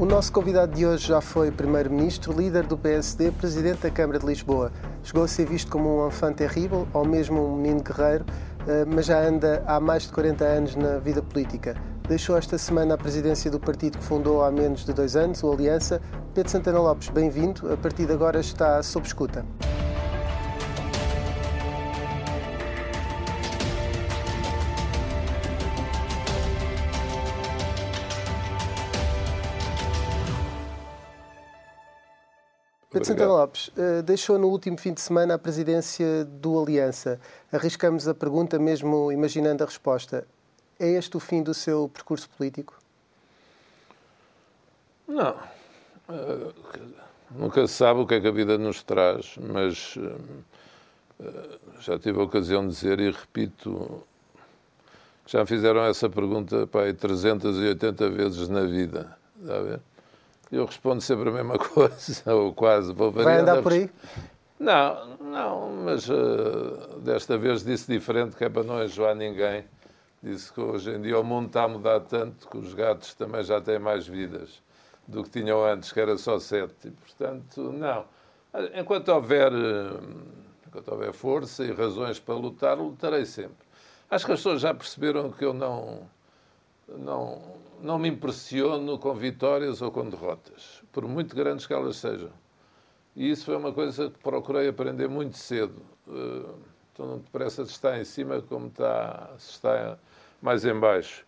O nosso convidado de hoje já foi Primeiro-Ministro, líder do PSD, Presidente da Câmara de Lisboa. Chegou a ser visto como um enfant terrível ou mesmo um menino guerreiro, eh, mas já anda há mais de 40 anos na vida política. Deixou esta semana a presidência do partido que fundou há menos de dois anos, o Aliança. Pedro Santana Lopes, bem-vindo. A partir de agora está sob escuta. Pedro Santana Lopes, uh, deixou no último fim de semana a presidência do Aliança. Arriscamos a pergunta, mesmo imaginando a resposta. É este o fim do seu percurso político? Não. Uh, nunca se sabe o que é que a vida nos traz, mas uh, já tive a ocasião de dizer e repito, já me fizeram essa pergunta pai, 380 vezes na vida. Está a ver? Eu respondo sempre a mesma coisa, ou quase. Vou Vai andar por aí? Não, não, mas uh, desta vez disse diferente, que é para não enjoar ninguém. Disse que hoje em dia o mundo está a mudar tanto que os gatos também já têm mais vidas do que tinham antes, que era só sete. E, portanto, não. Enquanto houver, eh, enquanto houver força e razões para lutar, lutarei sempre. Acho que as pessoas já perceberam que eu não, não, não me impressiono com vitórias ou com derrotas, por muito grandes que elas sejam. E isso foi uma coisa que procurei aprender muito cedo. Então não depressa de estar em cima como está, se está mais em baixo.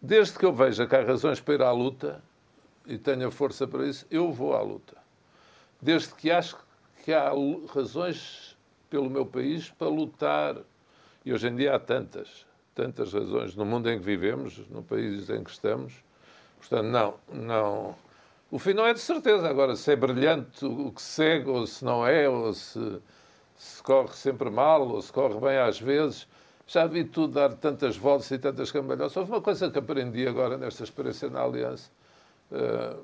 Desde que eu veja que há razões para ir à luta e tenha força para isso, eu vou à luta. Desde que acho que há razões pelo meu país para lutar, e hoje em dia há tantas, tantas razões no mundo em que vivemos, no país em que estamos. Portanto, não, não. O fim não é de certeza. Agora, se é brilhante o que segue, ou se não é, ou se, se corre sempre mal, ou se corre bem às vezes. Já vi tudo dar tantas voltas e tantas cambalhotas. Houve uma coisa que aprendi agora nesta experiência na Aliança, uh,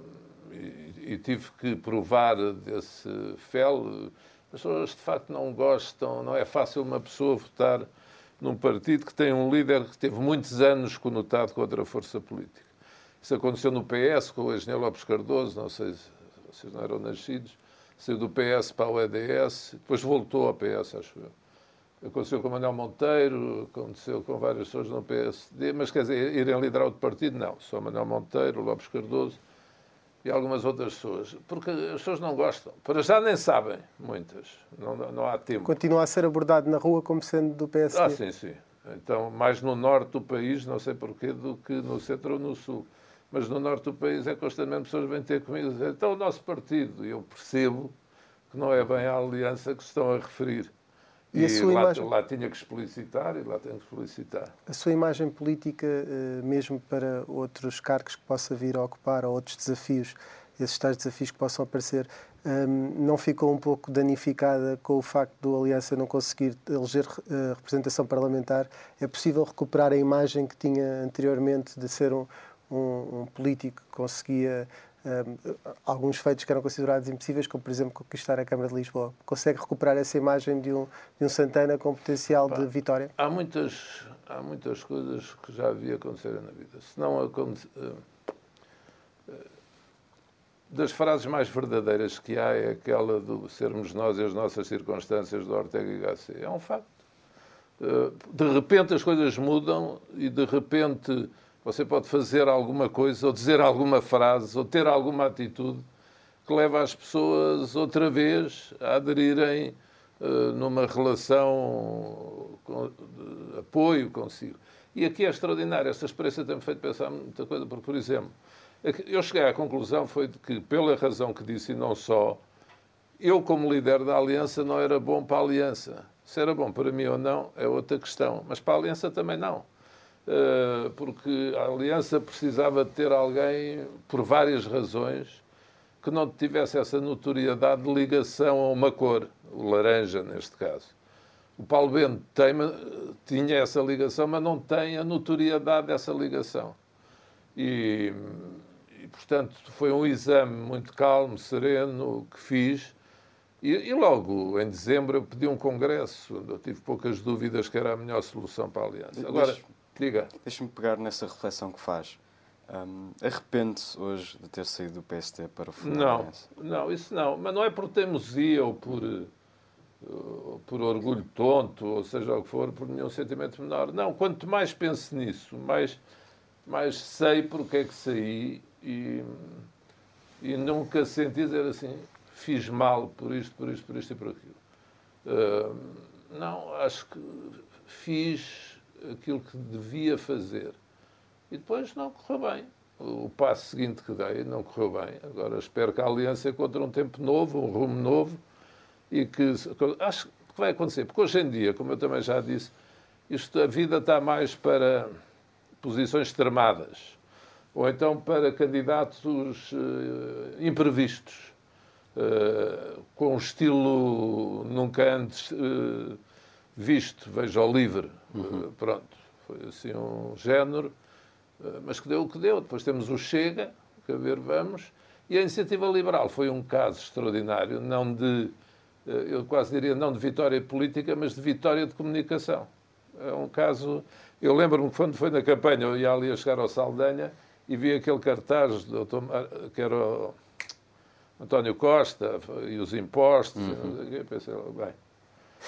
e, e, tive que provar desse fel. As pessoas de facto não gostam, não é fácil uma pessoa votar num partido que tem um líder que teve muitos anos conotado com outra força política. Isso aconteceu no PS com o engenheiro Lopes Cardoso, não sei se vocês não eram nascidos, saiu do PS para o EDS, depois voltou ao PS, acho eu. Aconteceu com o Manuel Monteiro, aconteceu com várias pessoas no PSD, mas quer dizer, irem liderar outro partido, não. Só Manuel Monteiro, Lopes Cardoso e algumas outras pessoas, porque as pessoas não gostam. Para já nem sabem, muitas. Não, não há tempo. Continua a ser abordado na rua como sendo do PSD? Ah, sim, sim. Então, mais no norte do país, não sei porquê, do que no centro ou no sul. Mas no norte do país é constantemente pessoas vêm ter comigo e dizer então o nosso partido. E eu percebo que não é bem a aliança que se estão a referir. E, e lá, imagem... lá, tinha que explicitar e lá tem que explicitar. A sua imagem política, eh, mesmo para outros cargos que possa vir a ocupar ou outros desafios, esses tais desafios que possam aparecer, ehm, não ficou um pouco danificada com o facto do Aliança não conseguir eleger eh, representação parlamentar? É possível recuperar a imagem que tinha anteriormente de ser um, um, um político que conseguia alguns feitos que eram considerados impossíveis, como por exemplo conquistar a Câmara de Lisboa. Consegue recuperar essa imagem de um, de um Santana com potencial Pá, de vitória? Há muitas, há muitas coisas que já havia acontecer na vida. Se não aconte... Uh, das frases mais verdadeiras que há é aquela do sermos nós e as nossas circunstâncias do Ortega e Gasset. É um facto. Uh, de repente as coisas mudam e de repente você pode fazer alguma coisa, ou dizer alguma frase, ou ter alguma atitude que leva as pessoas outra vez a aderirem uh, numa relação de apoio consigo. E aqui é extraordinário. Esta experiência tem-me feito pensar muita coisa, porque, por exemplo, é eu cheguei à conclusão foi de que, pela razão que disse, e não só, eu, como líder da Aliança, não era bom para a Aliança. Se era bom para mim ou não, é outra questão. Mas para a Aliança também não. Eh, porque a Aliança precisava de ter alguém, por várias razões, que não tivesse essa notoriedade de ligação a uma cor, o laranja neste caso. O Paulo Bento tem, tinha essa ligação, mas não tem a notoriedade dessa ligação. E, e, portanto, foi um exame muito calmo, sereno, que fiz. E, e, logo, em dezembro, eu pedi um congresso, eu tive poucas dúvidas que era a melhor solução para a Aliança. Agora, Diga. Deixa-me pegar nessa reflexão que faz. Um, Arrepende-se hoje de ter saído do PST para o Fluminense? Não, não, isso não. Mas não é por teimosia ou por, uh, por orgulho tonto, ou seja o que for, por nenhum sentimento menor. Não, quanto mais penso nisso, mais, mais sei porque é que saí e, e nunca senti dizer assim, fiz mal por isto, por isto, por isto e por aquilo. Uh, não, acho que fiz aquilo que devia fazer. E depois não correu bem. O passo seguinte que dei não correu bem. Agora espero que a Aliança encontre um tempo novo, um rumo novo e que. Acho que vai acontecer. Porque hoje em dia, como eu também já disse, isto, a vida está mais para posições extremadas ou então para candidatos uh, imprevistos, uh, com um estilo nunca antes uh, visto, veja o livre. Uhum. pronto, foi assim um género, mas que deu o que deu. Depois temos o Chega, que a ver vamos, e a iniciativa liberal foi um caso extraordinário, não de, eu quase diria, não de vitória política, mas de vitória de comunicação. É um caso. Eu lembro-me quando foi na campanha, eu ia ali a chegar ao Saldanha e vi aquele cartaz do que era o António Costa e os impostos. Uhum. E pensei, bem.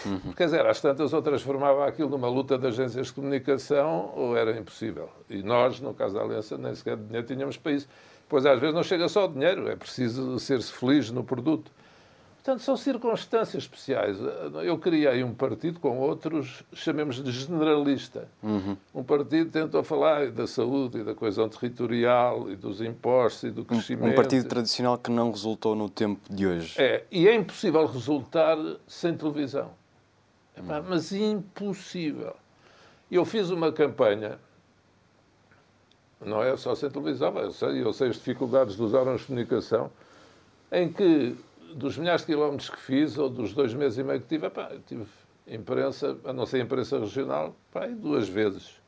Uhum. Quer dizer, às tantas ou transformava aquilo numa luta de agências de comunicação ou era impossível. E nós, no caso da Aliança, nem sequer dinheiro tínhamos para isso. Pois às vezes não chega só o dinheiro, é preciso ser-se feliz no produto. Portanto, são circunstâncias especiais. Eu criei um partido com outros, chamemos de generalista. Uhum. Um partido tentou falar da saúde e da coesão territorial e dos impostos e do crescimento. Um partido tradicional que não resultou no tempo de hoje. É, e é impossível resultar sem televisão. Epá, uhum. Mas impossível. Eu fiz uma campanha, não é só sem televisão, eu sei, eu sei as dificuldades dos órgãos de comunicação, em que dos milhares de quilómetros que fiz, ou dos dois meses e meio que tive, epá, tive imprensa, a não ser imprensa regional, epá, duas vezes.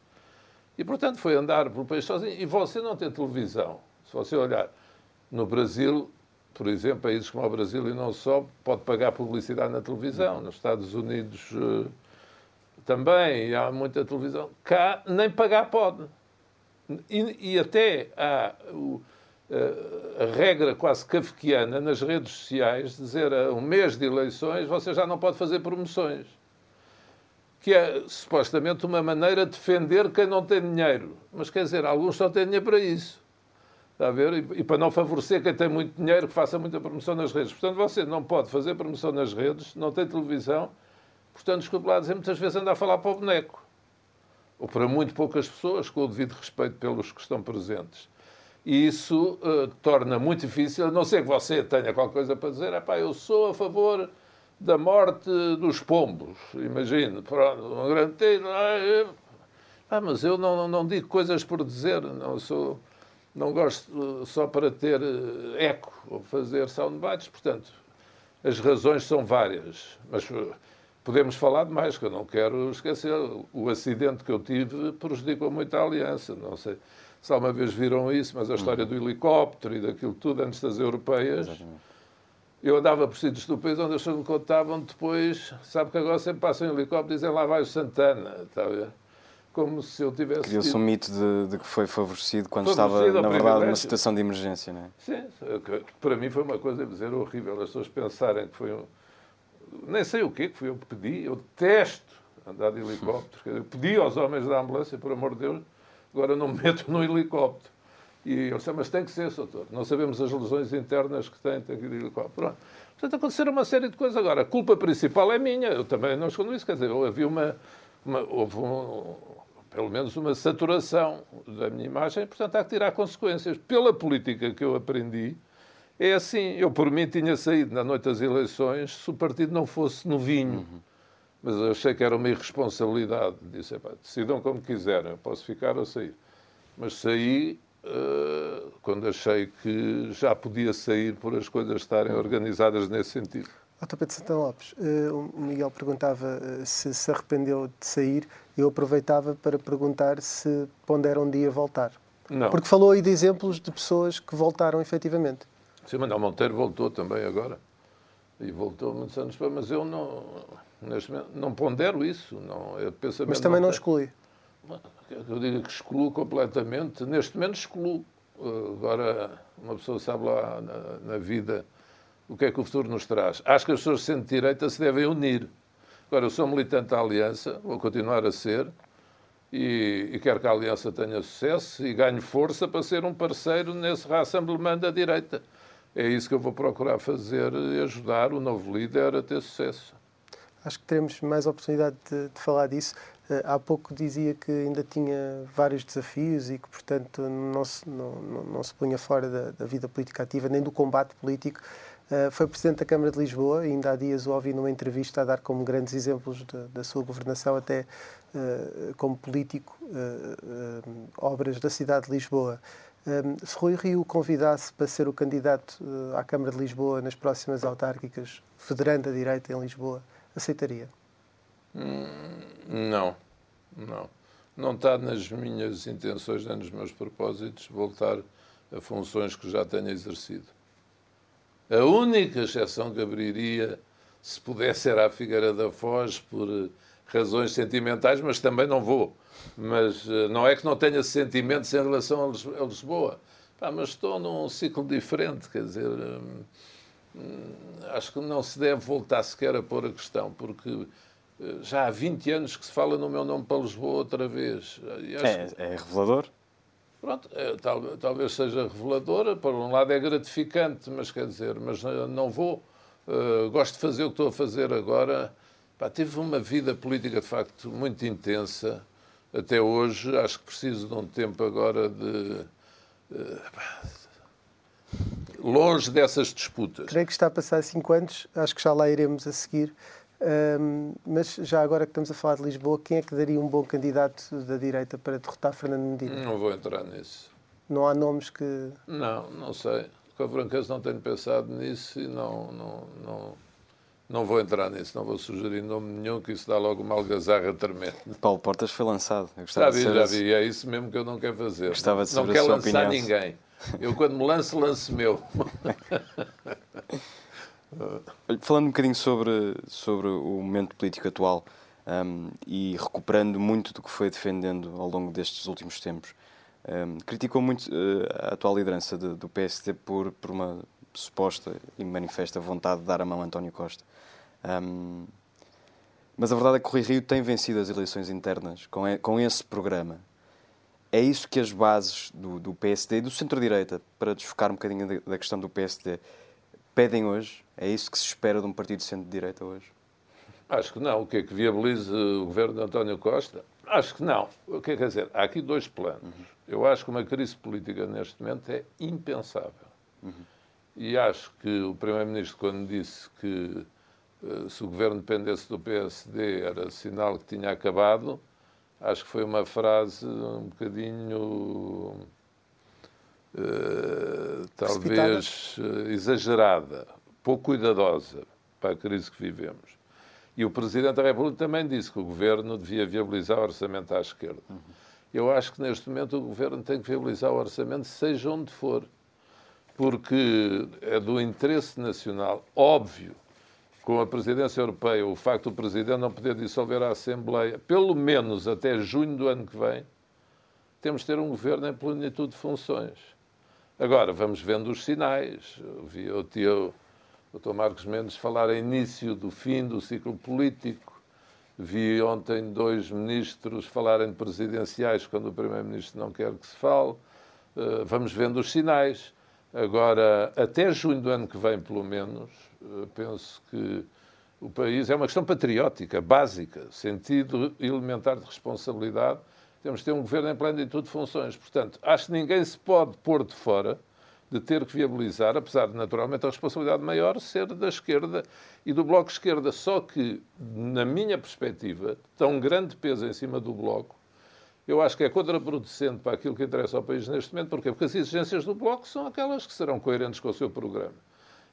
E, portanto, foi andar pelo país sozinho. E você não tem televisão. Se você olhar no Brasil, por exemplo, países como o Brasil e não só, pode pagar publicidade na televisão. Nos Estados Unidos uh, também há muita televisão. Cá nem pagar pode. E, e até há... Uh, a regra quase kafkiana nas redes sociais, dizer a um mês de eleições você já não pode fazer promoções. Que é supostamente uma maneira de defender quem não tem dinheiro. Mas quer dizer, alguns só têm dinheiro para isso. Está a ver? E, para não favorecer quem tem muito dinheiro, que faça muita promoção nas redes. Portanto, você não pode fazer promoção nas redes, não tem televisão. Portanto, desculpe lá dizer, muitas vezes anda a falar para o boneco. Ou para muito poucas pessoas, com o devido respeito pelos que estão presentes. E isso uh, torna muito difícil, a não ser que você tenha qualquer coisa para dizer, pá, eu sou a favor da morte dos pombos. Imagine, pronto, um grande tiro. Ah, mas eu não, não digo coisas por dizer, não sou, não gosto eh, só para ter eh, eco ou fazer soundbites, portanto, as razões são várias, mas podemos falar de mais, que eu não quero esquecer. O acidente que eu tive prejudicou muito a aliança, não sei se alguma vez viram isso, mas a história do helicóptero e daquilo tudo antes das europeias. Exatamente. Eu andava por sítios do país onde as pessoas me contavam depois, sabe que agora sempre passam em helicóptero e dizem lá vai o Santana, está a ver? Como se eu tivesse. Criou-se tido... um mito de, de, que foi favorecido quando favorecido estava, na verdade, numa situação de emergência, não é? Sim, para mim foi uma coisa, dizer, horrível. As pessoas pensarem que foi um. Nem sei o quê, que foi eu que pedi. Eu detesto andar de helicóptero. Eu pedi aos homens da ambulância, por amor de Deus, agora não me meto no helicóptero. E eu disse, mas tem que ser, doutor. Não sabemos as lesões internas que tem, tem que ir de helicóptero. Pronto. Portanto, aconteceram uma série de coisas. Agora, a culpa principal é minha. Eu também não escondo isso. Quer dizer, havia uma, uma houve um, pelo menos uma saturação da minha imagem. Portanto, há que tirar consequências. Pela política que eu aprendi, é assim. Eu, por mim, tinha saído na noite das eleições se o partido não fosse novinho. Uhum mas eu achei que era uma irresponsabilidade. Disse, decidam como quiserem, eu posso ficar ou sair. Mas saí uh, quando achei que já podia sair por as coisas estarem organizadas nesse sentido. Dr. Pedro Santana Lopes, uh, o Miguel perguntava uh, se se arrependeu de sair. Eu aproveitava para perguntar se pondera um dia voltar. Não. Porque falou aí de exemplos de pessoas que voltaram efetivamente. Sim, Manuel Monteiro voltou também agora. E voltou muitos anos depois, mas eu não Neste momento, não pondero isso. Não, Mas também não, não exclui. eu digo que excluo completamente, neste momento excluo. Agora, uma pessoa sabe lá na, na, vida o que é que o futuro nos traz. Acho que as pessoas de centro-direita se devem unir. Agora, eu sou militante da Aliança, vou continuar a ser, e, e quero que a Aliança tenha sucesso e ganhe força para ser um parceiro nesse rassemblement da direita. É isso que eu vou procurar fazer e ajudar o novo líder a ter sucesso. Acho que teremos mais oportunidade de, de falar disso. Uh, há pouco dizia que ainda tinha vários desafios e que, portanto, não se, não, não, não se punha fora da, da, vida política ativa, nem do combate político. Uh, foi Presidente da Câmara de Lisboa e ainda há dias o ouvi numa entrevista a dar como grandes exemplos de, da sua governação, até uh, como político, obras da cidade de Lisboa. Um, se Rui Rio o convidasse para ser o candidato uh, à Câmara de Lisboa nas próximas autárquicas, federando a direita em Lisboa, aceitaria? Hum, não, não. Não está nas minhas intenções nem nos meus propósitos voltar a funções que já tenho exercido. A única exceção que abriria, se pudesse, era a Figueira da Foz, por eh, razões sentimentais, mas também não vou mas uh, não é que não tenha sentimentos em relação a Lisboa. Pá, mas estou num ciclo diferente, quer dizer, hum, acho que não se deve voltar sequer a pôr a questão, porque já há 20 anos que se fala no meu nome para Lisboa outra vez. É, é, revelador? Pronto, é, tal, talvez seja reveladora, por um lado é gratificante, mas quer dizer, mas uh, não vou. gosto de fazer o que estou a fazer agora. Pá, tive uma vida política de facto muito intensa até hoje, acho que preciso de um tempo agora de. Uh, longe dessas disputas. Creio que está a passar cinco anos, acho que já lá iremos a seguir. Um, mas já agora que estamos a falar de Lisboa, quem é que daria um bom candidato da direita para derrotar Fernando Medina? Não vou entrar nisso. Não há nomes que. Não, não sei. Com a franqueza não tenho pensado nisso e não, não, não, não vou entrar nisso, não vou sugerir nome nenhum, que isso dá logo uma algazarra tremenda. Paulo Portas foi lançado. já vi, já vi. É isso mesmo que eu não quero fazer. Gostava de não quero lançar opinião. ninguém. Eu, quando me lanço, lance meu. Falando um bocadinho sobre, sobre o momento político atual um, e recuperando muito do que foi defendendo ao longo destes últimos tempos, um, criticou muito uh, a atual liderança de, do PSD por, por uma suposta e manifesta vontade de dar a mão a António Costa. Um, mas a verdade é que o Rui Rio tem vencido as eleições internas com, com esse programa. É isso que as bases do, do PSD e do centro-direita, para desfocar um bocadinho da, da questão do PSD, pedem hoje? É isso que se espera de um partido de centro-direita hoje? Acho que não. O que é que viabiliza o governo de António Costa? Acho que não. O que é que quer dizer? Há aqui dois planos. Uhum. Eu acho que uma crise política neste momento é impensável. Uhum. E acho que o Primeiro-Ministro, quando disse que uh, se o governo dependesse do PSD era sinal que tinha acabado, acho que foi uma frase um bocadinho. Uh, talvez uh, exagerada, pouco cuidadosa para a crise que vivemos. E o Presidente da República também disse que o Governo devia viabilizar o orçamento à esquerda. Uhum. Eu acho que neste momento o Governo tem que viabilizar o orçamento, seja onde for porque é do interesse nacional, óbvio, com a presidência europeia, o facto do presidente não poder dissolver a Assembleia, pelo menos até junho do ano que vem, temos de ter um governo em plenitude de funções. Agora, vamos vendo os sinais. Vi o tio Dr. Marcos Mendes falar em início do fim do ciclo político. Vi ontem dois ministros falarem de presidenciais quando o primeiro-ministro não quer que se fale. Eh, vamos vendo os sinais. Agora, até junho do ano que vem, pelo menos, eh, penso que o país é uma questão patriótica, básica, sentido elementar de responsabilidade. Temos de ter um governo em plenitude de funções. Portanto, acho que ninguém se pode pôr de fora de ter que viabilizar, apesar de naturalmente a responsabilidade maior ser da esquerda e do Bloco Esquerda. Só que, na minha perspectiva, tão grande peso em cima do Bloco eu acho que é contraproducente para aquilo que interessa ao país neste momento. Porquê? Porque as exigências do Bloco são aquelas que serão coerentes com o seu programa.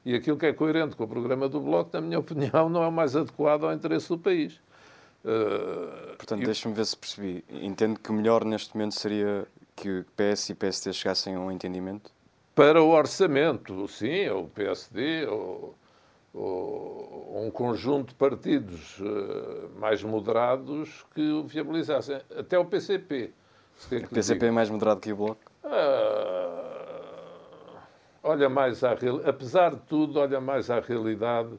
E aquilo que é coerente com o programa do Bloco, na minha opinião, não é o mais adequado ao interesse do país. Uh, Portanto, deixa-me ver se percebi. Entendo que o melhor neste momento seria que PS e PSD chegassem a um entendimento? Para o orçamento, sim, ou o PSD, ou ou, um conjunto de partidos mais moderados que o viabilizassem. Até o PCP. O PCP é mais moderado que o Bloco? olha mais à apesar de tudo, olha mais à realidade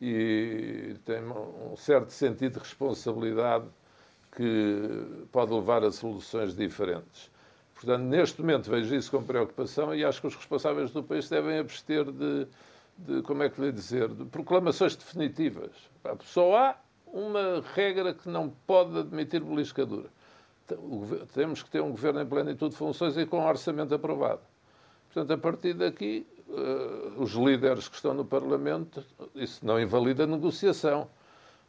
e tem um certo sentido de responsabilidade que pode levar a soluções diferentes. Portanto, neste momento vejo isso com preocupação e acho que os responsáveis do país devem abster de, de como é que lhe dizer, de proclamações definitivas. Só há uma regra que não pode admitir beliscadura. Temos que ter um governo em plenitude de funções e com orçamento aprovado. Portanto, a partir daqui, uh, os líderes que estão no Parlamento, isso não invalida a negociação,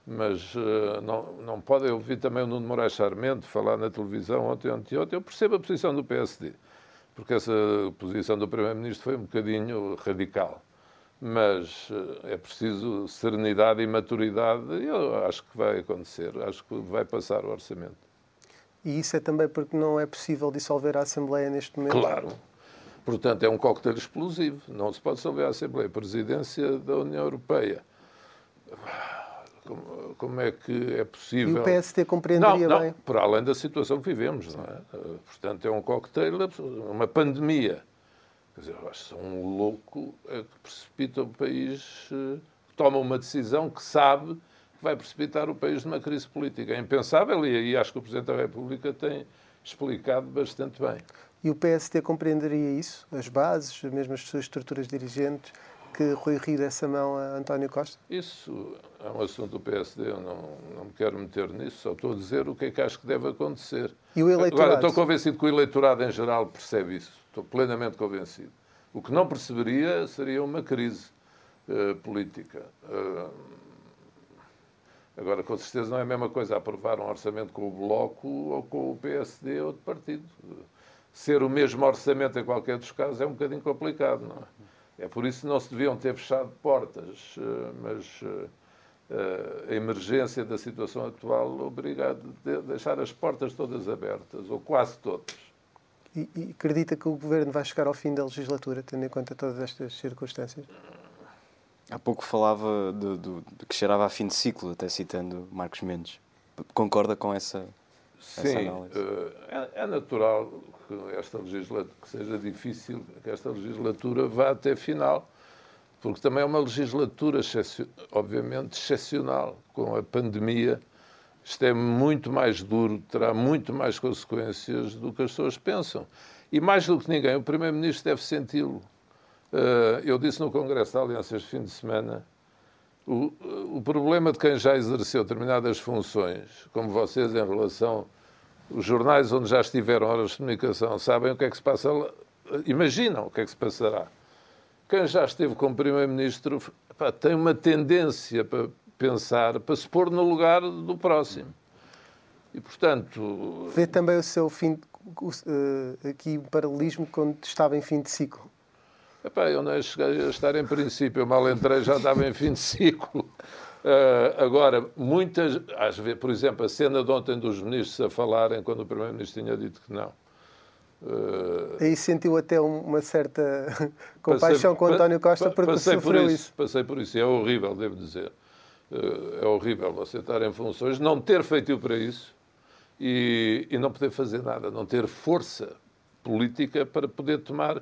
mas uh, não, não podem ouvir também o Nuno Moraes Sarmento falar na televisão ontem, ontem, ontem. Eu percebo a posição do PSD, porque essa posição do Primeiro-Ministro foi um bocadinho radical. Mas uh, é preciso serenidade e maturidade, e eu acho que vai acontecer, acho que vai passar o orçamento. E isso é também porque não é possível dissolver a Assembleia neste momento? Claro, Portanto, é um coquetel explosivo. Não se pode dissolver a Assembleia. A presidência da União Europeia. Como, como, é que é possível... E o PST compreenderia não, não, bem? Para além da situação que vivemos, não é? Portanto, é um coquetel, uma pandemia. Quer dizer, eu acho que um louco é que precipita o país, eh, toma uma decisão que sabe que vai precipitar o país numa crise política. É impensável e aí acho que o Presidente da República tem explicado bastante bem. E o PST compreenderia isso, as bases, mesmo as suas estruturas dirigentes, que Rui Rio dessa mão a António Costa? Isso é um assunto do PSD, eu não, não me quero meter nisso, só estou a dizer o que é que acho que deve acontecer. E o eleitorado? Agora, estou convencido que o eleitorado em geral percebe isso, estou plenamente convencido. O que não perceberia seria uma crise uh, política. Uh, agora, com certeza não é a mesma coisa aprovar um orçamento com o Bloco ou com o PSD ou outro partido ser o mesmo orçamento em qualquer dos casos é um bocadinho complicado, não é? É por isso que não se deviam ter fechado portas, eh, mas eh, eh, a emergência da situação atual obriga a deixar as portas todas abertas, ou quase todas. E, e acredita que o Governo vai chegar ao fim da legislatura, tendo em conta todas estas circunstâncias? Há pouco falava de, de, de que cheirava a fim de ciclo, até citando Marcos Mendes. Concorda com essa, Sim, análise? É, é natural que esta legislatura, que seja difícil que esta legislatura vá até final, porque também é uma legislatura, obviamente, excepcional, com a pandemia. Isto é muito mais duro, terá muito mais consequências do que as pessoas pensam. E mais do que ninguém, o Primeiro-Ministro deve senti-lo. Eh, eu disse no Congresso da Aliança este fim de semana o, o problema de quem já exerceu determinadas funções, como vocês em relação os jornais onde já estiveram horas de comunicação sabem o que é que se passa lá, imaginam o que é que se passará. Quem já esteve como Primeiro-Ministro tem uma tendência para pensar, para se pôr no lugar do próximo. E, portanto... Vê também o seu fim, uh, aqui o paralelismo quando estava em fim de ciclo. Epá, eu não cheguei a estar em princípio, eu mal entrei já estava em fim de ciclo. Uh, agora, muitas, às vezes, por exemplo, a cena de ontem dos ministros a falarem quando o Primeiro-Ministro tinha dito que não. Uh, Aí sentiu até uma certa compaixão com António Costa porque passei sofreu por isso, isso. Passei por isso. É horrível, devo dizer. Uh, é horrível você estar em funções, não ter feito para isso e, e não poder fazer nada, não ter força política para poder tomar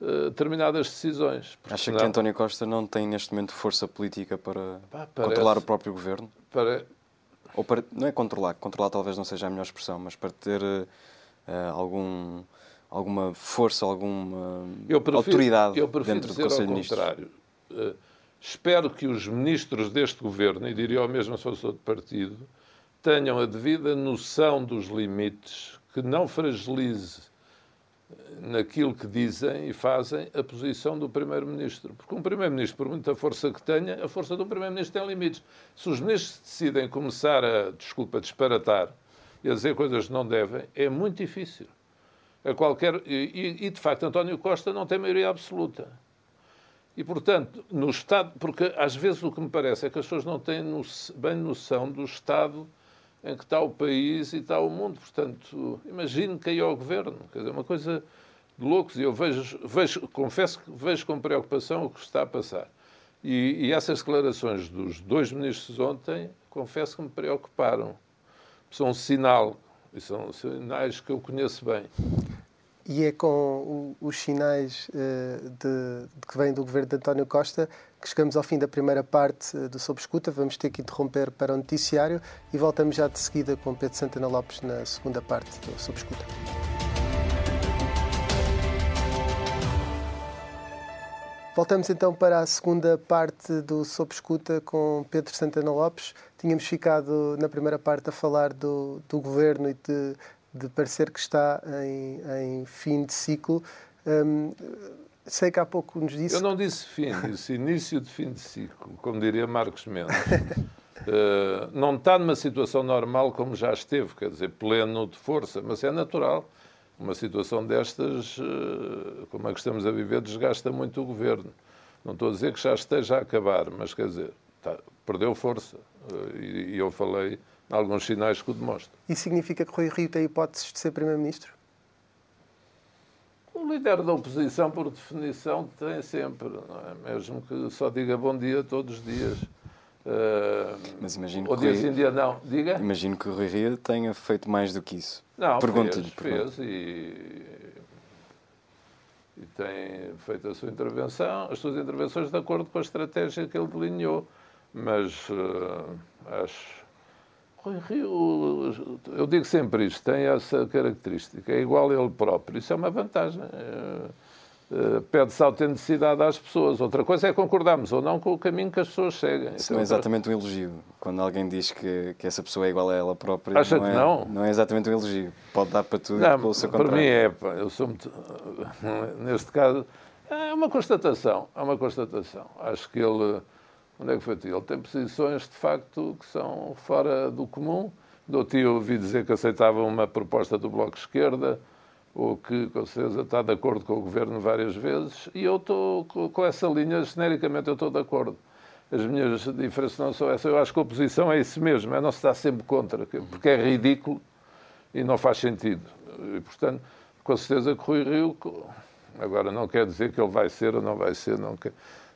eh, determinadas decisões. Acha senão... que António Costa não tem neste momento força política para Pá, parece... controlar o próprio governo? Para... Ou para, não é controlar, controlar talvez não seja a melhor expressão, mas para ter uh, algum, alguma força, alguma eu prefiro, autoridade eu dentro do Conselho de Ministros. contrário. Uh, espero que os ministros deste governo, e diria o mesmo se fosse outro partido, tenham a devida noção dos limites, que não fragilize naquilo que dizem e fazem a posição do Primeiro-Ministro. Porque um Primeiro-Ministro, por muita força que tenha, a força do Primeiro-Ministro tem limites. Se os ministros decidem começar a, desculpa, disparatar e a dizer coisas que não devem, é muito difícil. A qualquer, e, e, de facto, António Costa não tem maioria absoluta. E, portanto, no Estado, porque às vezes o que me parece é que as pessoas não têm bem noção do Estado em que está o país e está o mundo. Portanto, imagine que aí ao governo. Quer dizer, uma coisa de loucos. E eu vejo, vejo, confesso que vejo com preocupação o que está a passar. E, e essas declarações dos dois ministros ontem, confesso que me preocuparam. São um sinal, e são sinais que eu conheço bem. E é com os sinais uh, de, de, que vêm do governo de António Costa que chegamos ao fim da primeira parte uh, do Sob Escuta. Vamos ter que interromper para o noticiário e voltamos já de seguida com Pedro Santana Lopes na segunda parte do Sob Escuta. Voltamos então para a segunda parte do Sob Escuta com Pedro Santana Lopes. Tínhamos ficado na primeira parte a falar do, do governo e de, de parecer que está em, em fim de ciclo. Hum, sei que há pouco nos disse. Eu não disse fim, disse início de fim de ciclo, como diria Marcos Mendes. uh, não está numa situação normal como já esteve, quer dizer, pleno de força, mas é natural uma situação destas, eh, como a que estamos a viver, desgasta muito o governo. Não estou a dizer que já esteja a acabar, mas quer dizer, tá, perdeu força. Eh, e, eu falei alguns sinais que o demonstram. Isso significa que Rui Rio tem hipóteses de ser Primeiro-Ministro? O líder da oposição, por definição, tem sempre, é? mesmo que só diga bom dia todos os dias. Uh, Mas imagino que, Rui, dia não. Diga? imagino que o Rui Rio tenha feito mais do que isso. Não, Pergunto-lhe. Fez, fez e, e tem feito a sua intervenção, as suas intervenções de acordo com a estratégia que ele delineou. Mas uh, acho. Rui Rio, eu digo sempre isto, tem essa característica, é igual a ele próprio. Isso é uma vantagem. Uh, Uh, pede-se autenticidade às pessoas. Outra coisa é concordarmos ou não com o caminho que as pessoas seguem. Isso não é exatamente um elogio. Quando alguém diz que, que essa pessoa é igual a ela própria, Acha não, é, não? não é exatamente um elogio. Pode dar para tudo não, pelo seu Para mim é, eu sou muito, neste caso, é uma constatação, é uma constatação. Acho que ele, onde é que foi? Ele tem posições, de facto, que são fora do comum. Do tio ouvi dizer que aceitava uma proposta do Bloco de Esquerda, ou que com certeza está de acordo com o governo várias vezes, e eu estou com essa linha, genericamente eu estou de acordo. As minhas diferenças não são essas. Eu acho que a oposição é isso mesmo, é não se estar sempre contra, porque é ridículo e não faz sentido. E, portanto, com certeza que Rui Rio, agora não quer dizer que ele vai ser ou não vai ser, não quer,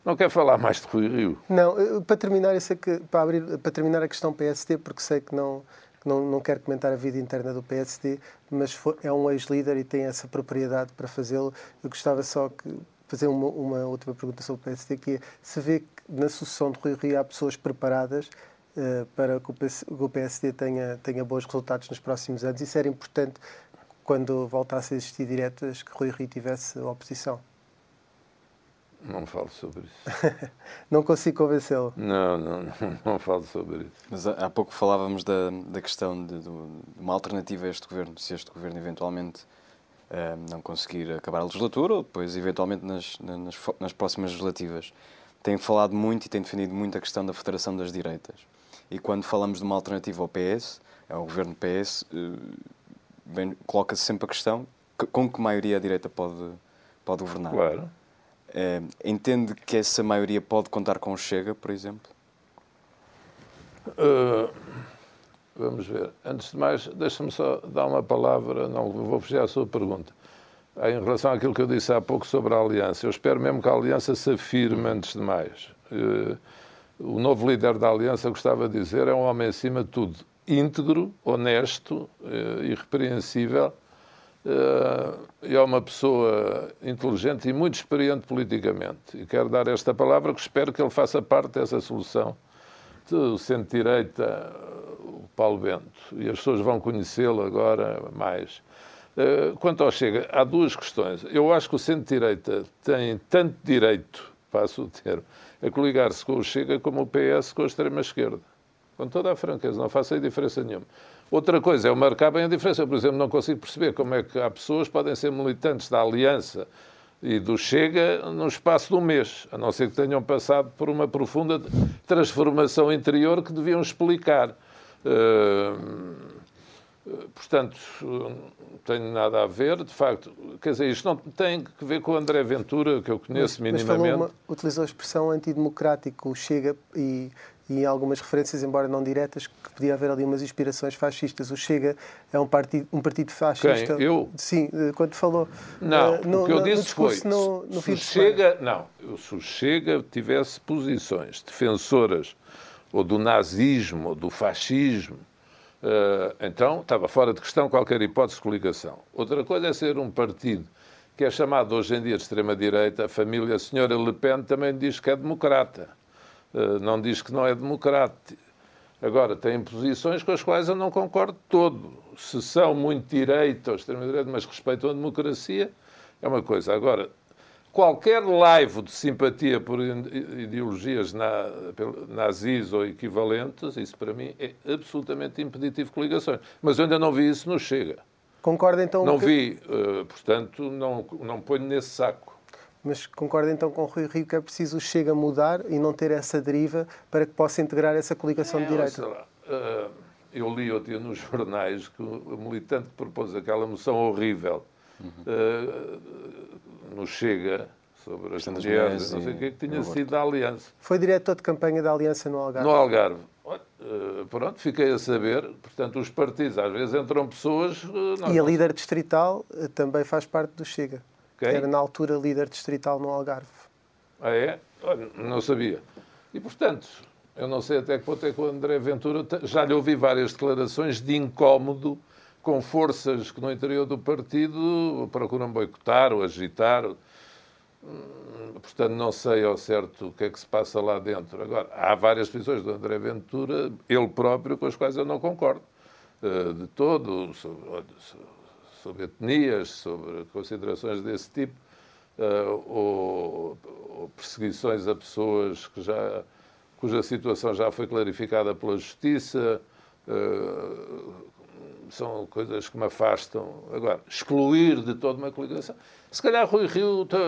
não quer falar mais de Rui Rio. Não, para terminar, eu sei que, para, abrir, para terminar a questão PST, porque sei que não, não, não quero comentar a vida interna do PSD, mas é um ex-líder e tem essa propriedade para fazê-lo. Eu gostava só que fazer uma, uma última pergunta sobre o PSD, que é se vê que na sucessão de Rui Rio há pessoas preparadas uh, para que o PSD tenha, tenha bons resultados nos próximos anos. Isso era importante quando voltasse a existir diretas que Rui Rio tivesse oposição. Não falo sobre isso. não consigo convencê-lo. Não, não, não, não, falo sobre isso. Mas há pouco falávamos da, da questão de, de, uma alternativa a este governo. Se este governo eventualmente uh, não conseguir acabar a legislatura, ou depois eventualmente nas, nas, nas próximas legislativas. Tem falado muito e tem defendido muito a questão da federação das direitas. E quando falamos de uma alternativa ao PS, ao governo PS, uh, coloca-se sempre a questão com que maioria a direita pode, pode governar. Claro. Uh, entende que essa maioria pode contar com o Chega, por exemplo? Uh, vamos ver. Antes de mais, deixa-me só dar uma palavra, não vou fugir à sua pergunta. Em relação àquilo que eu disse há pouco sobre a aliança, eu espero mesmo que a aliança se afirme antes de mais. Uh, o novo líder da aliança, gostava de dizer, é um homem acima de tudo íntegro, honesto, irrepreensível Uh, é uma pessoa inteligente e muito experiente politicamente. E quero dar esta palavra que espero que ele faça parte dessa solução do centro-direita, o Paulo Bento. E as pessoas vão conhecê-lo agora mais. Uh, quanto ao Chega, há duas questões. Eu acho que o centro-direita tem tanto direito, passo o termo, a coligar-se com o Chega como o PS com a extrema-esquerda. Com toda a franqueza, não faço aí diferença nenhuma. Outra coisa é o marcar bem a diferença. Eu, por exemplo, não consigo perceber como é que há pessoas que podem ser militantes da Aliança e do Chega no espaço de um mês, a não ser que tenham passado por uma profunda transformação interior que deviam explicar. Uh, portanto, não tem nada a ver, de facto. Quer dizer, isto não tem que ver com o André Ventura, que eu conheço mas, minimamente. Mas uma, utilizou a expressão antidemocrático, Chega e e em algumas referências, embora não diretas, que podia haver ali umas inspirações fascistas. O Chega é um partido, um partido fascista. Quem? Eu? Sim, eh, quando falou. Não, uh, no, o que eu disse foi, no, no se, Chega, não, se o Chega tivesse posições defensoras ou do nazismo ou do fascismo, uh, então estava fora de questão qualquer hipótese de coligação. Outra coisa é ser um partido que é chamado hoje em dia de extrema-direita, a família a senhora Le Pen também diz que é democrata. Eh, não diz que não é democrático. Agora, tem posições com as quais eu não concordo todo. Se são muito direita ou extrema-direita, mas respeitam a democracia, é uma coisa. Agora, qualquer live de simpatia por ideologias nazis ou equivalentes, isso para mim é absolutamente impeditivo de coligações. Mas eu ainda não vi isso no Chega. Concorda então? Não que... vi, uh, portanto, não, não ponho nesse saco. Mas concorda então com o Rui Rio que é preciso o Chega mudar e não ter essa deriva para que possa integrar essa coligação é, de direita? Lá, uh, eu li outro dia nos jornais que o militante que propôs aquela moção horrível uhum. uh, no Chega sobre as mulheres, não sei o que, que tinha sido da Aliança. Foi diretor de campanha da Aliança no Algarve? No Algarve. Uh, pronto, fiquei a saber. Portanto, os partidos, às vezes entram pessoas... Uh, e a líder distrital uh, também faz parte do Chega. Era na altura líder distrital no Algarve. Ah, é? Não sabia. E, portanto, eu não sei até que ponto é que o André Ventura já lhe ouvi várias declarações de incómodo com forças que no interior do partido procuram boicotar ou agitar. Hum, portanto, não sei ao certo o que é que se passa lá dentro. Agora, há várias posições do André Ventura, ele próprio, com as quais eu não concordo. Eh, de todo, sobre etnias, sobre considerações desse tipo, uh, ou, ou, perseguições a pessoas que já, cuja situação já foi clarificada pela Justiça. Uh, são coisas que me afastam. Agora, excluir de toda uma coligação. Se calhar Rui Rio está,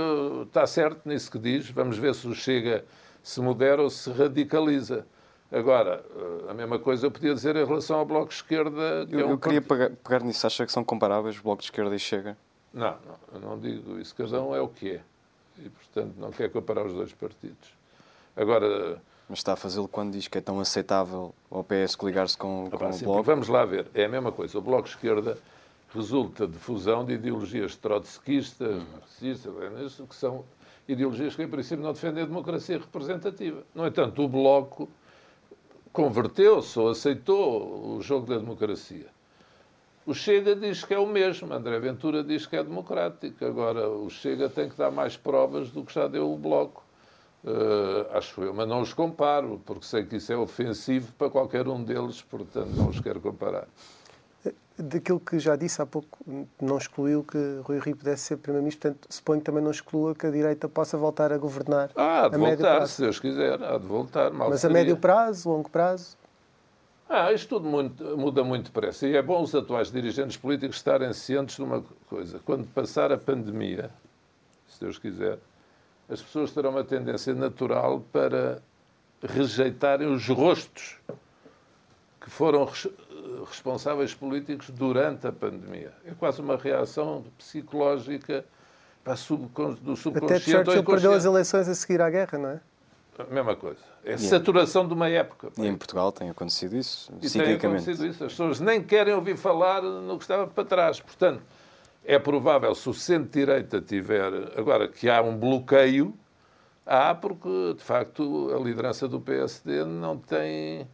está certo nisso que diz. Vamos ver se o Chega se modera ou se radicaliza. Agora, eh, a mesma coisa eu podia dizer em relação ao Bloco de Esquerda. Que eu, é um eu queria pegar, pegar, nisso. Acha que são comparáveis o Bloco de Esquerda e Chega? Não, não, eu não digo isso. Cada um é o que é. E, portanto, não quer comparar os dois partidos. Agora. Mas está a fazê-lo quando diz que é tão aceitável ao PS coligar-se com, com o Bloco? Vamos lá ver. É a mesma coisa. O Bloco de Esquerda resulta de fusão de ideologias trotskistas, uhum. marxistas, que são ideologias que, em princípio, não defendem a democracia representativa. No entanto, o Bloco converteu-se ou aceitou o jogo da democracia. O Chega diz que é o mesmo, André Ventura diz que é democrático. Agora, o Chega tem que dar mais provas do que já deu o Bloco. Uh, acho eu, mas não os comparo, porque sei que isso é ofensivo para qualquer um deles, portanto não os quero comparar daquilo que já disse há pouco, não excluiu que Rui Rio pudesse ser Primeiro-Ministro, portanto, suponho que também não exclua que a direita possa voltar a governar. Ah, há de a voltar, se Deus quiser, há de voltar. Mas seria. a médio prazo, longo prazo? Ah, isto tudo muito, muda muito depressa. E é bom os atuais dirigentes políticos estarem cientes de uma coisa. Quando passar a pandemia, se Deus quiser, as pessoas terão uma tendência natural para rejeitarem os rostos que foram responsáveis políticos durante a pandemia. É quase uma reação psicológica para do subconsciente Até Churchill perdeu as eleições a seguir à guerra, não é? A mesma coisa. É saturação de uma época. E em Portugal tem acontecido isso, e tem acontecido isso. As pessoas nem querem ouvir falar no que estava para trás. Portanto, é provável, se o centro-direita tiver... Agora, que há um bloqueio, há porque, de facto, a liderança do PSD não tem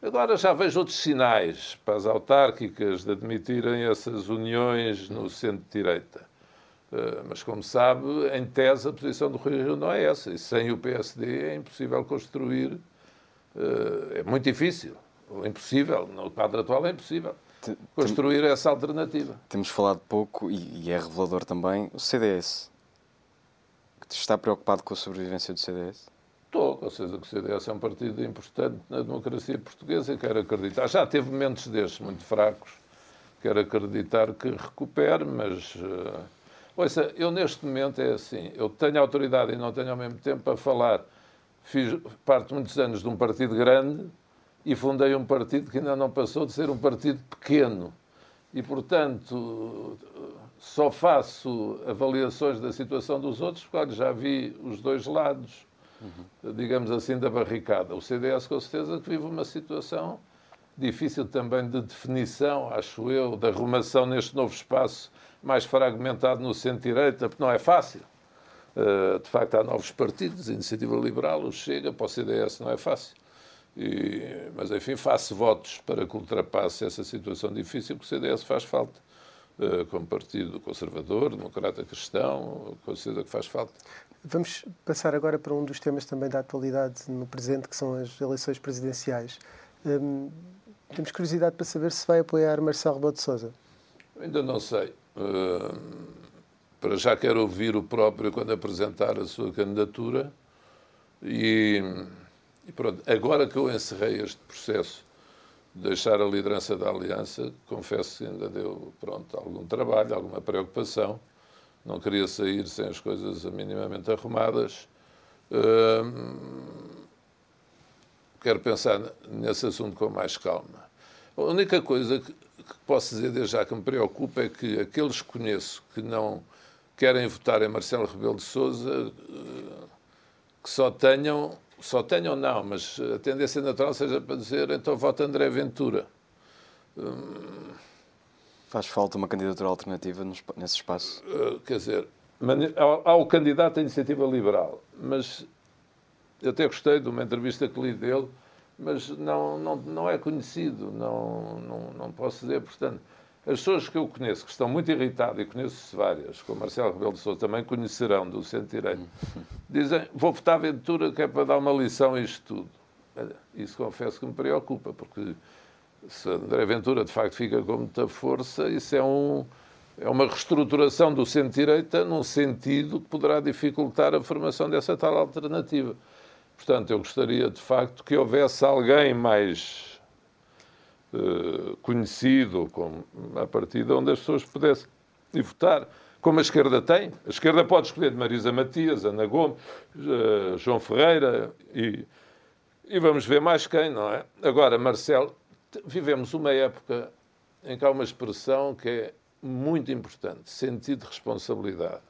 Agora já vejo outros sinais para as autárquicas de admitirem essas uniões no centro-direita. Uh, mas, como sabe, em tese a posição do Rio Rio não é essa. E sem o PSD é impossível construir. Uh, é muito difícil. Ou impossível. No quadro atual é impossível. Construir essa alternativa. Temos falado pouco, e é revelador também, o CDS. Está preocupado com a sobrevivência do CDS? Estou, ou seja, que o CDS é um partido importante na democracia portuguesa quero acreditar. Já teve momentos destes muito fracos, quero acreditar que recupere, mas. Uh, ouça, eu neste momento é assim: eu tenho autoridade e não tenho ao mesmo tempo para falar. Fiz parte muitos anos de um partido grande e fundei um partido que ainda não passou de ser um partido pequeno. E, portanto, só faço avaliações da situação dos outros porque já vi os dois lados uhum. digamos assim, da barricada. O CDS, com certeza, que vive uma situação difícil também de definição, acho eu, da arrumação neste novo espaço mais fragmentado no centro-direita, porque não é fácil. Uh, de facto, há novos partidos, a Iniciativa Liberal, o Chega, para o CDS não é fácil. E, mas, enfim, faço votos para que ultrapasse essa situação difícil, porque o CDS faz falta. Uh, como partido conservador, democrata cristão, considero que faz falta. Vamos passar agora para um dos temas também da atualidade no presente, que são as eleições presidenciais. Um, temos curiosidade para saber se vai apoiar Marcelo Rebelo de Sousa. Ainda não sei. Uh, para já quero ouvir o próprio quando apresentar a sua candidatura e, e pronto. Agora que eu encerrei este processo de deixar a liderança da Aliança, confesso que ainda deu pronto algum trabalho, alguma preocupação. Não queria sair sem as coisas minimamente arrumadas. Uh, quero pensar nesse assunto com mais calma. A única coisa que, que posso dizer desde já que me preocupa é que aqueles que conheço que não querem votar em Marcelo Rebelo de Sousa eh, que só tenham, só tenham não, mas a tendência natural seja para dizer então vota André Ventura. Hum, Faz falta uma candidatura alternativa nesse espaço? Eh, quer dizer, há o candidato à iniciativa liberal, mas eu até gostei de uma entrevista que li dele, mas não, não, não é conhecido, não, não, não posso dizer. Portanto, as pessoas que eu conheço, que estão muito irritadas, e conheço várias, como Marcelo Rebelo de Sousa, também conhecerão do centro-direito, dizem, vou votar a Ventura que é para dar uma lição a isto tudo. Isso confesso que me preocupa, porque se André Ventura de facto fica com muita força, isso é um é uma reestruturação do centro-direita num sentido que poderá dificultar a formação dessa tal alternativa. Portanto, eu gostaria de facto que houvesse alguém mais uh, conhecido com, a de onde as pessoas pudessem ir votar. Como a esquerda tem. A esquerda pode escolher de Marisa Matias, Ana Gomes, uh, João Ferreira e, e vamos ver mais quem, não é? Agora, Marcelo, vivemos uma época em que há uma expressão que é muito importante, sentido de responsabilidade.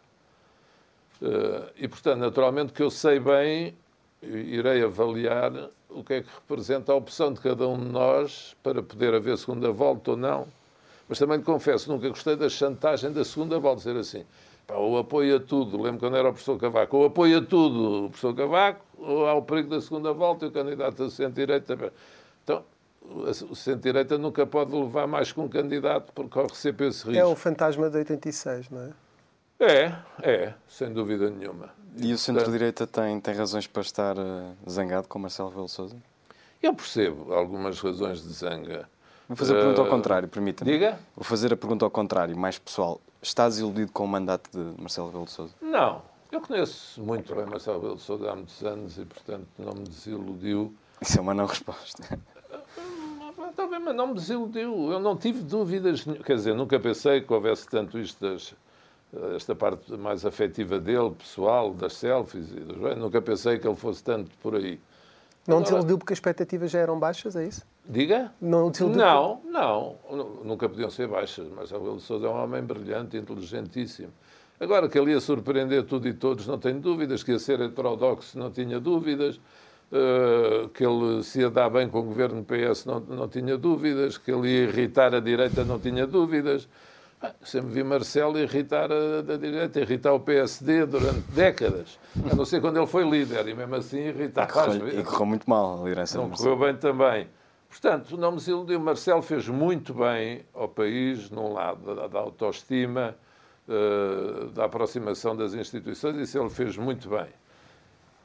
Uh, e, portanto, naturalmente que eu sei bem irei avaliar o que é que representa a opção de cada um de nós para poder haver segunda volta ou não. Mas também confesso, nunca gostei da chantagem da segunda volta, dizer assim, pá, ou apoia tudo, lembro quando era o professor Cavaco, ou apoia tudo o professor Cavaco, ou há o perigo da segunda volta e o candidato a centro-direita. Então, o centro-direita nunca pode levar mais que um candidato porque corre sempre esse risco. É o fantasma de 86, não é? É, é, sem dúvida nenhuma. E o centro-direita tem, tem razões para estar uh, zangado com Marcelo Rebelo Sousa? Eu percebo algumas razões de zanga. Vou fazer a pergunta ao eh, contrário, permita-me. Diga? Vou fazer a pergunta ao contrário, mais pessoal. Estás iludido com o mandato de Marcelo Rebelo de Sousa? Não. Eu conheço muito bem Marcelo Rebelo de Sousa há muitos anos e, portanto, não me desiludiu. Isso é uma não resposta. Está bem, mas não me desiludiu. Eu não tive dúvidas. Quer dizer, nunca pensei que houvesse tanto isto das esta parte mais afetiva dele, pessoal, das selfies Nunca pensei que ele fosse tanto por aí. Não Agora, desiludiu porque as expectativas já eram baixas, é isso? Diga? Não Não, porque... não. Nunca podiam ser baixas. Mas de Sousa é um homem brilhante, inteligentíssimo. Agora que ele ia surpreender tudo e todos, não tenho dúvidas. Que ia ser heterodoxo, não tinha dúvidas. Uh, que ele se ia dar bem com o governo PS, não, não tinha dúvidas. Que ele ia irritar a direita, não tinha dúvidas. Sempre vi Marcelo irritar a, da direita, irritar o PSD durante décadas. A não ser quando ele foi líder, e mesmo assim irritava. E correu muito mal a liderança Não correu bem também. Portanto, não me desiludiu. Marcelo fez muito bem ao país, num lado da, da autoestima, uh, da aproximação das instituições, isso ele fez muito bem.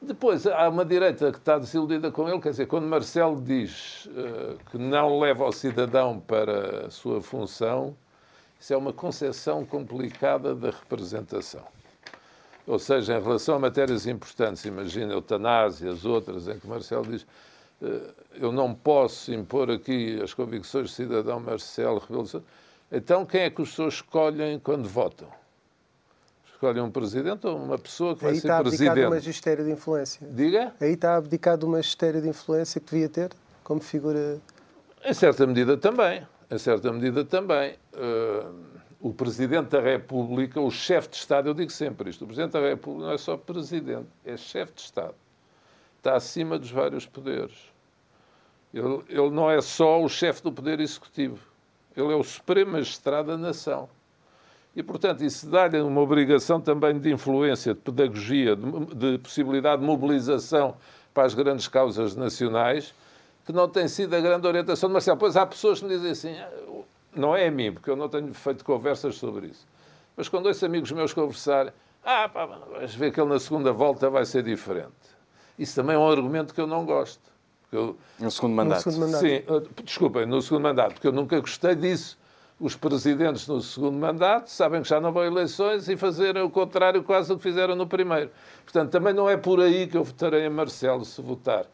Depois, há uma direita que está desiludida com ele, quer dizer, quando Marcelo diz uh, que não leva o cidadão para a sua função, isso é uma concepção complicada da representação. Ou seja, em relação a matérias importantes, imagina eutanásia, as outras, em que Marcelo diz eh, eu não posso impor aqui as convicções do cidadão Marcelo Rebelo Então, quem é que os pessoas escolhem quando votam? Escolhem um presidente ou uma pessoa que Aí vai ser presidente? Aí está abdicado de magistério de influência. Diga? Aí está abdicado de magistério de influência que devia ter como figura... Em certa medida também em certa medida também. Uh, o Presidente da República, o chefe de Estado, eu digo sempre isto, o Presidente da República não é só Presidente, é chefe de Estado. está acima dos vários poderes. Ele, ele não é só o chefe do Poder Executivo. Ele é o Supremo Magistrado da Nação. E, portanto, isso dá-lhe uma obrigação também de influência, de pedagogia, de, de, possibilidade de mobilização para as grandes causas nacionais, que não tem sido a grande orientação de Marcelo. Pois há pessoas que me dizem assim, ah, não é a mim, porque eu não tenho feito conversas sobre isso, mas quando ouço amigos meus conversar, ah, pá, vais ver que ele na segunda volta vai ser diferente. Isso também é um argumento que eu não gosto. Eu, no segundo mandato. No segundo mandato. Sim, uh, desculpem, no segundo mandato, porque eu nunca gostei disso. Os presidentes no segundo mandato sabem que já não vão eleições e fazerem o contrário quase do que fizeram no primeiro. Portanto, também não é por aí que eu votarei a Marcelo se votar.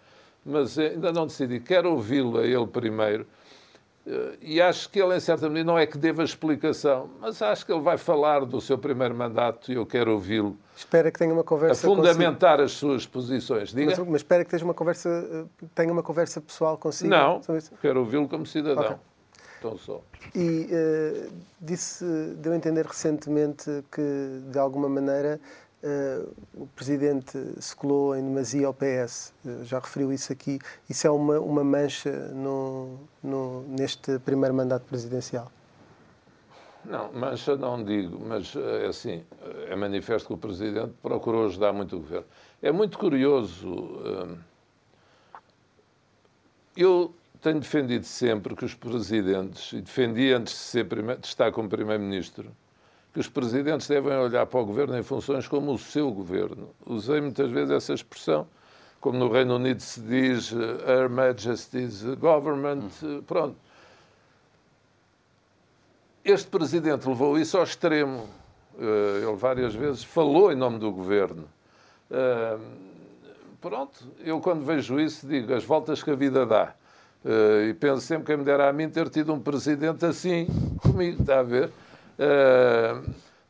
Mas eh, ainda não decidi. Quero ouvi-lo a ele primeiro. Uh, e acho que ele, em certa medida, não é que deva explicação, mas acho que ele vai falar do seu primeiro mandato e eu quero ouvi-lo espera que tenha uma conversa a fundamentar consigo. as suas posições. Diga. Mas, mas espera que tenha uma conversa, eh, tenha uma conversa pessoal consigo. Não, quero ouvi-lo como cidadão. Okay. Então só. E uh, disse, deu a entender recentemente que, de alguma maneira, uh, o Presidente se colou em demasia ao PS. Uh, já referiu isso aqui. Isso é uma, uma mancha no, no, neste primeiro mandato presidencial? Não, mancha não digo, mas é assim, é manifesto que o Presidente procurou ajudar muito o Governo. É muito curioso. Eu tenho defendido sempre que os Presidentes, e defendi antes de, ser, de estar como Primeiro-Ministro, que os Presidentes devem olhar para o Governo em funções como o seu Governo. Usei muitas vezes essa expressão, como no Reino Unido se diz Her Majesty's Government, hum. pronto este presidente levou isso ao extremo. Eh, ele várias vezes falou em nome do governo. Eh, pronto, eu quando vejo isso digo as voltas que a vida dá. Eh, e penso sempre que me dera a mim ter tido um presidente assim comigo, está a ver?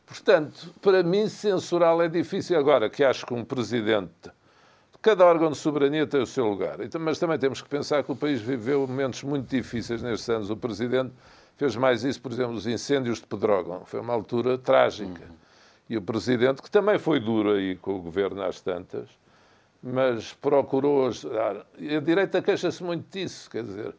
Portanto, para mim, censurá-lo é difícil. Agora, que acho que um presidente, cada órgão de soberania tem o seu lugar. Mas também temos que pensar que o país viveu momentos muito difíceis nestes anos. O presidente fez mais isso, por exemplo, os incêndios de Pedrógão. Foi uma altura trágica. Uhum. E o Presidente, que também foi duro aí com o Governo às tantas, mas procurou ajudar. E a direita queixa-se muito disso, quer dizer...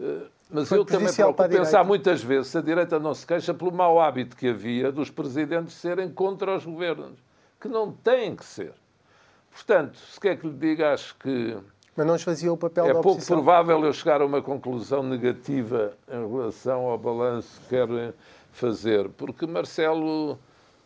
Eh, mas foi eu também procuro pensar muitas vezes se a direita não se queixa pelo mau hábito que havia dos presidentes serem contra os governos, que não têm que ser. Portanto, se quer que lhe diga, acho que mas não esvazia o papel é da oposição. É pouco provável eu chegar a uma conclusão negativa em relação ao balanço que querem fazer, porque Marcelo,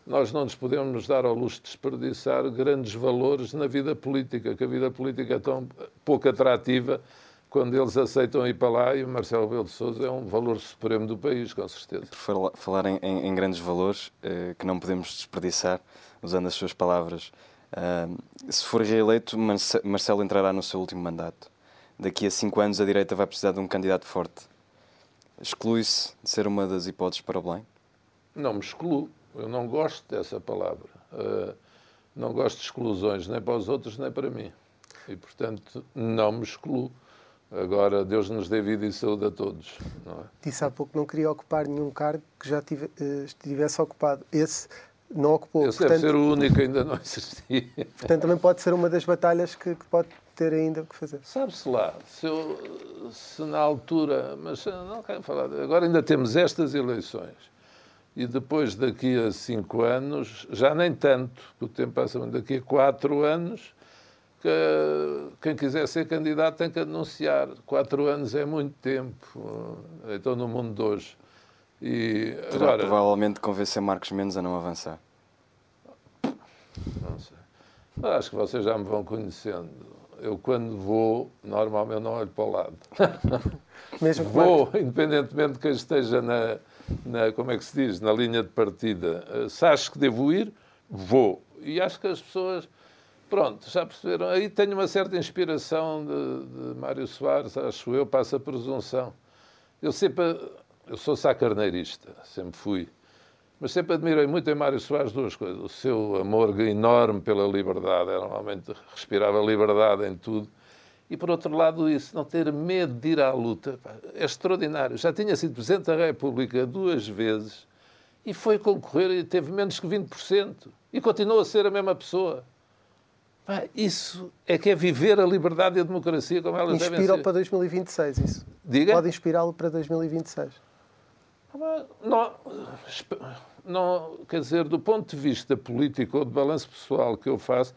nós não nos podemos dar ao luxo de desperdiçar grandes valores na vida política, que a vida política é tão pouco atrativa quando eles aceitam ir para lá e o Marcelo Rebelo de Sousa é um valor supremo do país, com certeza. Por falar em, em, em grandes valores eh, que não podemos desperdiçar, usando as suas palavras, Uh, se for reeleito, Marcelo entrará no seu último mandato. Daqui a cinco anos, a direita vai precisar de um candidato forte. Exclui-se de ser uma das hipóteses para o Belém? Não me excluo. Eu não gosto dessa palavra. Uh, não gosto de exclusões, nem para os outros, nem para mim. E, portanto, não me excluo. Agora, Deus nos dê vida e saúde a todos. É? Disse há pouco que não queria ocupar nenhum cargo que já tive, uh, estivesse ocupado. Esse não ocupou. Esse portanto, deve ser o único ainda não existia. Portanto, também pode ser uma das batalhas que, que pode ter ainda que fazer. Sabe-se lá, se, eu, se na altura, mas não quero falar, agora ainda temos estas eleições e depois daqui a cinco anos, já nem tanto, o tempo passa daqui a quatro anos, que quem quiser ser candidato tem que anunciar. Quatro anos é muito tempo, então no mundo de hoje. E Terá agora, provavelmente convencer Marcos Mendes a não avançar. Não sei. Acho que vocês já me vão conhecendo. Eu, quando vou, normalmente não olho para o lado. Mesmo vou, Marcos... independentemente de quem esteja na, na, como é que se diz, na linha de partida. Se acho que devo ir, vou. E acho que as pessoas, pronto, já perceberam. Aí tenho uma certa inspiração de, de Mário Soares, acho eu, passa a presunção. Eu sempre eu sou sacarneirista, sempre fui. Mas sempre admirei muito em Mário Soares duas coisas. O seu amor enorme pela liberdade, era normalmente respirava liberdade em tudo. E, por outro lado, isso, não ter medo de ir à luta, é extraordinário. Já tinha sido Presidente da República duas vezes e foi concorrer e teve menos que 20%. E continuou a ser a mesma pessoa. Isso é que é viver a liberdade e a democracia como elas Inspira devem ser. para 2026, isso. Diga? Pode inspirá-lo para 2026. Não, não, quer dizer, do ponto de vista político ou de balanço pessoal que eu faço,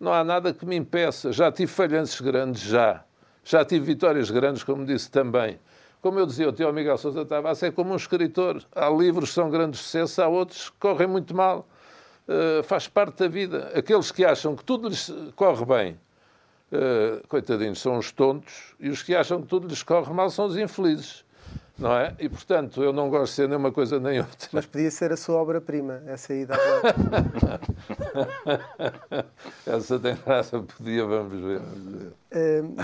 não há nada que me impeça. Já tive falhanços grandes, já. Já tive vitórias grandes, como disse também. Como eu dizia, o tio Miguel Sousa Tavares é como um escritor. Há livros que são grandes sucessos, há outros que correm muito mal. Uh, faz parte da vida. Aqueles que acham que tudo lhes corre bem, uh, coitadinhos, são os tontos, e os que acham que tudo lhes corre mal são os infelizes. Não é? E, portanto, eu não gosto de ser nem uma coisa nem outra. Mas podia ser a sua obra-prima, essa aí da Essa tem graça, podia, vamos ver. Uh,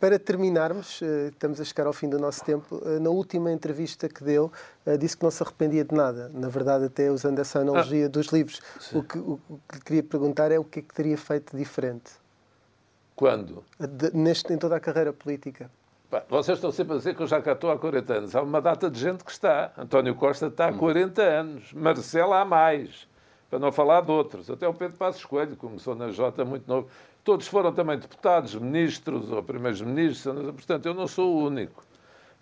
para terminarmos, uh, estamos a chegar ao fim do nosso tempo. Uh, na última entrevista que deu, disse que não se arrependia de nada. Na verdade, até usando essa analogia ah, dos livros. O que, o que queria perguntar é o que é que teria feito diferente. Quando? De, neste, em toda a carreira política. Vocês estão sempre a dizer que eu já cá estou há 40 anos. Há uma data de gente que está. António Costa está há 40 anos. Marcelo há mais. Para não falar de outros. Até o Pedro Passos Coelho começou na Jota muito novo. Todos foram também deputados, ministros ou primeiros-ministros. Portanto, eu não sou o único.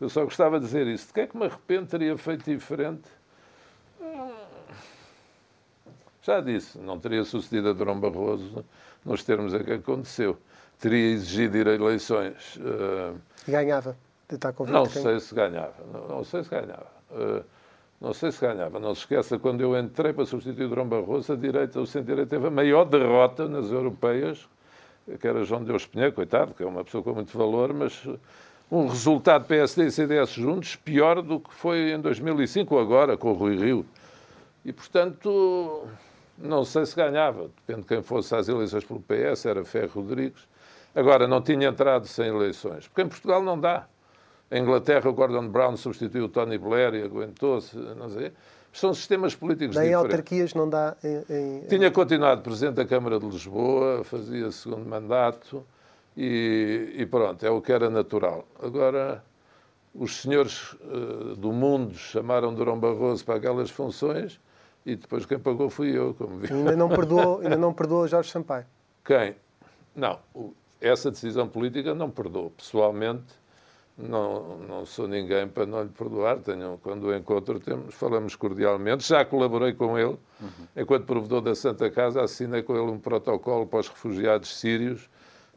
Eu só gostava de dizer isso. De que é que me arrependo teria feito diferente? Já disse, não teria sucedido a Durão Barroso nos termos em que aconteceu. Teria exigido ir a eleições. Uh, ganhava? Está não sei se ganhava. Não, não sei se ganhava. Uh, não sei se ganhava. Não se esqueça, quando eu entrei para substituir o Durão Barroso, a direita, o centro-direita teve a maior derrota nas europeias, que era João Deus Pinheiro, coitado, que é uma pessoa com muito valor, mas um resultado PSD e CDS juntos pior do que foi em 2005 ou agora, com o Rui Rio. E, portanto, não sei se ganhava. Depende de quem fosse às eleições pelo PS, era Ferro Rodrigues. Agora, não tinha entrado sem eleições, porque em Portugal não dá. Em Inglaterra, o Gordon Brown substituiu o Tony Blair e aguentou-se, não sei. São sistemas políticos diferentes. em autarquias não dá. Em, em... Tinha continuado presidente da Câmara de Lisboa, fazia segundo mandato e, e pronto, é o que era natural. Agora, os senhores uh, do mundo chamaram Durão Barroso para aquelas funções e depois quem pagou fui eu, como vi. Ainda não perdoou, ainda não perdoou Jorge Sampaio? Quem? Não, essa decisão política não perdoo. Pessoalmente, não, não sou ninguém para não lhe perdoar. Tenho, quando o encontro, temos, falamos cordialmente. Já colaborei com ele. Uhum. Enquanto provedor da Santa Casa, assinei com ele um protocolo para os refugiados sírios.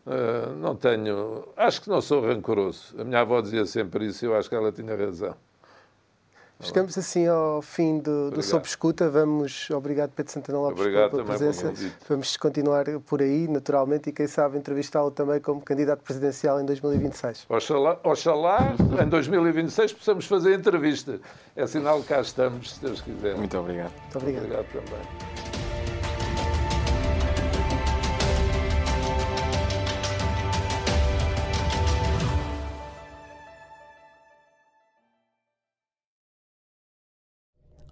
Uh, não tenho. Acho que não sou rancoroso. A minha avó dizia sempre isso e eu acho que ela tinha razão. Chegamos assim ao fim do, do Sob Escuta. Vamos, obrigado Pedro Santana Lopes obrigado pela presença. Vamos continuar por aí, naturalmente, e quem sabe entrevistá-lo também como candidato presidencial em 2026. Oxalá, oxalá em 2026 possamos fazer entrevista. É sinal que cá estamos, se Deus quiser. Muito obrigado. Muito obrigado. Obrigado também.